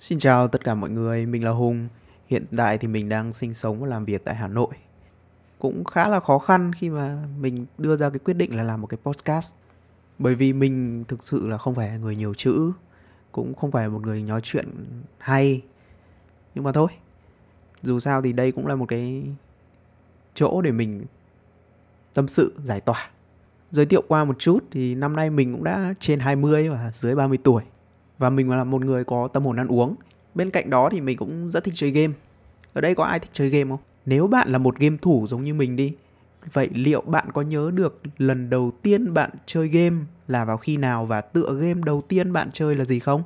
Xin chào tất cả mọi người, mình là Hùng. Hiện tại thì mình đang sinh sống và làm việc tại Hà Nội. Cũng khá là khó khăn khi mà mình đưa ra cái quyết định là làm một cái podcast. Bởi vì mình thực sự là không phải là người nhiều chữ, cũng không phải một người nói chuyện hay. Nhưng mà thôi, dù sao thì đây cũng là một cái chỗ để mình tâm sự, giải tỏa. Giới thiệu qua một chút thì năm nay mình cũng đã trên 20 và dưới 30 tuổi và mình là một người có tâm hồn ăn uống. Bên cạnh đó thì mình cũng rất thích chơi game. Ở đây có ai thích chơi game không? Nếu bạn là một game thủ giống như mình đi, vậy liệu bạn có nhớ được lần đầu tiên bạn chơi game là vào khi nào và tựa game đầu tiên bạn chơi là gì không?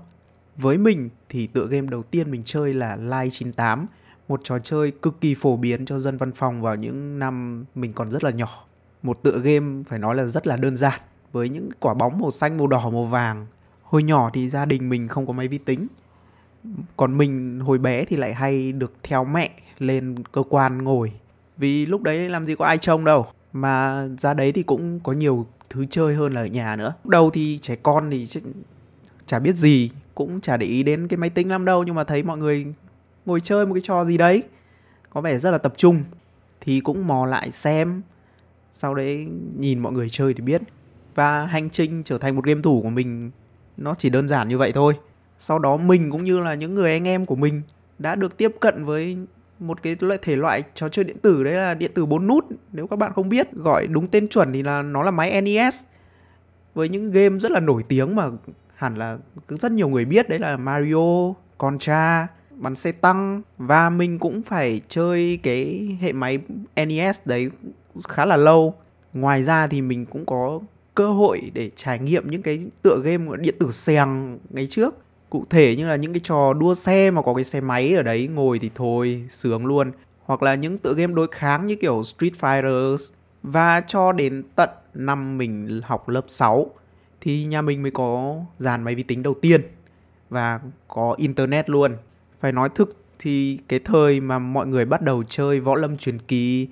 Với mình thì tựa game đầu tiên mình chơi là Line 98, một trò chơi cực kỳ phổ biến cho dân văn phòng vào những năm mình còn rất là nhỏ. Một tựa game phải nói là rất là đơn giản với những quả bóng màu xanh, màu đỏ, màu vàng hồi nhỏ thì gia đình mình không có máy vi tính. Còn mình hồi bé thì lại hay được theo mẹ lên cơ quan ngồi. Vì lúc đấy làm gì có ai trông đâu. Mà ra đấy thì cũng có nhiều thứ chơi hơn là ở nhà nữa. Lúc đầu thì trẻ con thì chả biết gì, cũng chả để ý đến cái máy tính lắm đâu. Nhưng mà thấy mọi người ngồi chơi một cái trò gì đấy, có vẻ rất là tập trung. Thì cũng mò lại xem. Sau đấy nhìn mọi người chơi thì biết. Và hành trình trở thành một game thủ của mình nó chỉ đơn giản như vậy thôi. Sau đó mình cũng như là những người anh em của mình đã được tiếp cận với một cái loại thể loại trò chơi điện tử đấy là điện tử 4 nút. Nếu các bạn không biết gọi đúng tên chuẩn thì là nó là máy NES với những game rất là nổi tiếng mà hẳn là rất nhiều người biết đấy là Mario, Contra, bắn xe tăng. Và mình cũng phải chơi cái hệ máy NES đấy khá là lâu. Ngoài ra thì mình cũng có cơ hội để trải nghiệm những cái tựa game điện tử xèng ngày trước. Cụ thể như là những cái trò đua xe mà có cái xe máy ở đấy, ngồi thì thôi, sướng luôn. Hoặc là những tựa game đối kháng như kiểu Street Fighter và cho đến tận năm mình học lớp 6 thì nhà mình mới có dàn máy vi tính đầu tiên và có internet luôn. Phải nói thực thì cái thời mà mọi người bắt đầu chơi võ lâm truyền kỳ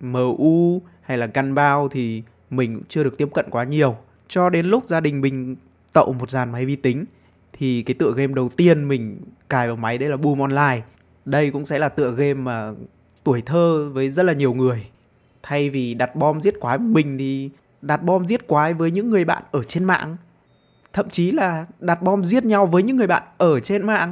MU hay là Gunbound thì mình cũng chưa được tiếp cận quá nhiều. Cho đến lúc gia đình mình tậu một dàn máy vi tính, thì cái tựa game đầu tiên mình cài vào máy đấy là Boom Online. Đây cũng sẽ là tựa game mà tuổi thơ với rất là nhiều người. Thay vì đặt bom giết quái, mình thì đặt bom giết quái với những người bạn ở trên mạng. Thậm chí là đặt bom giết nhau với những người bạn ở trên mạng.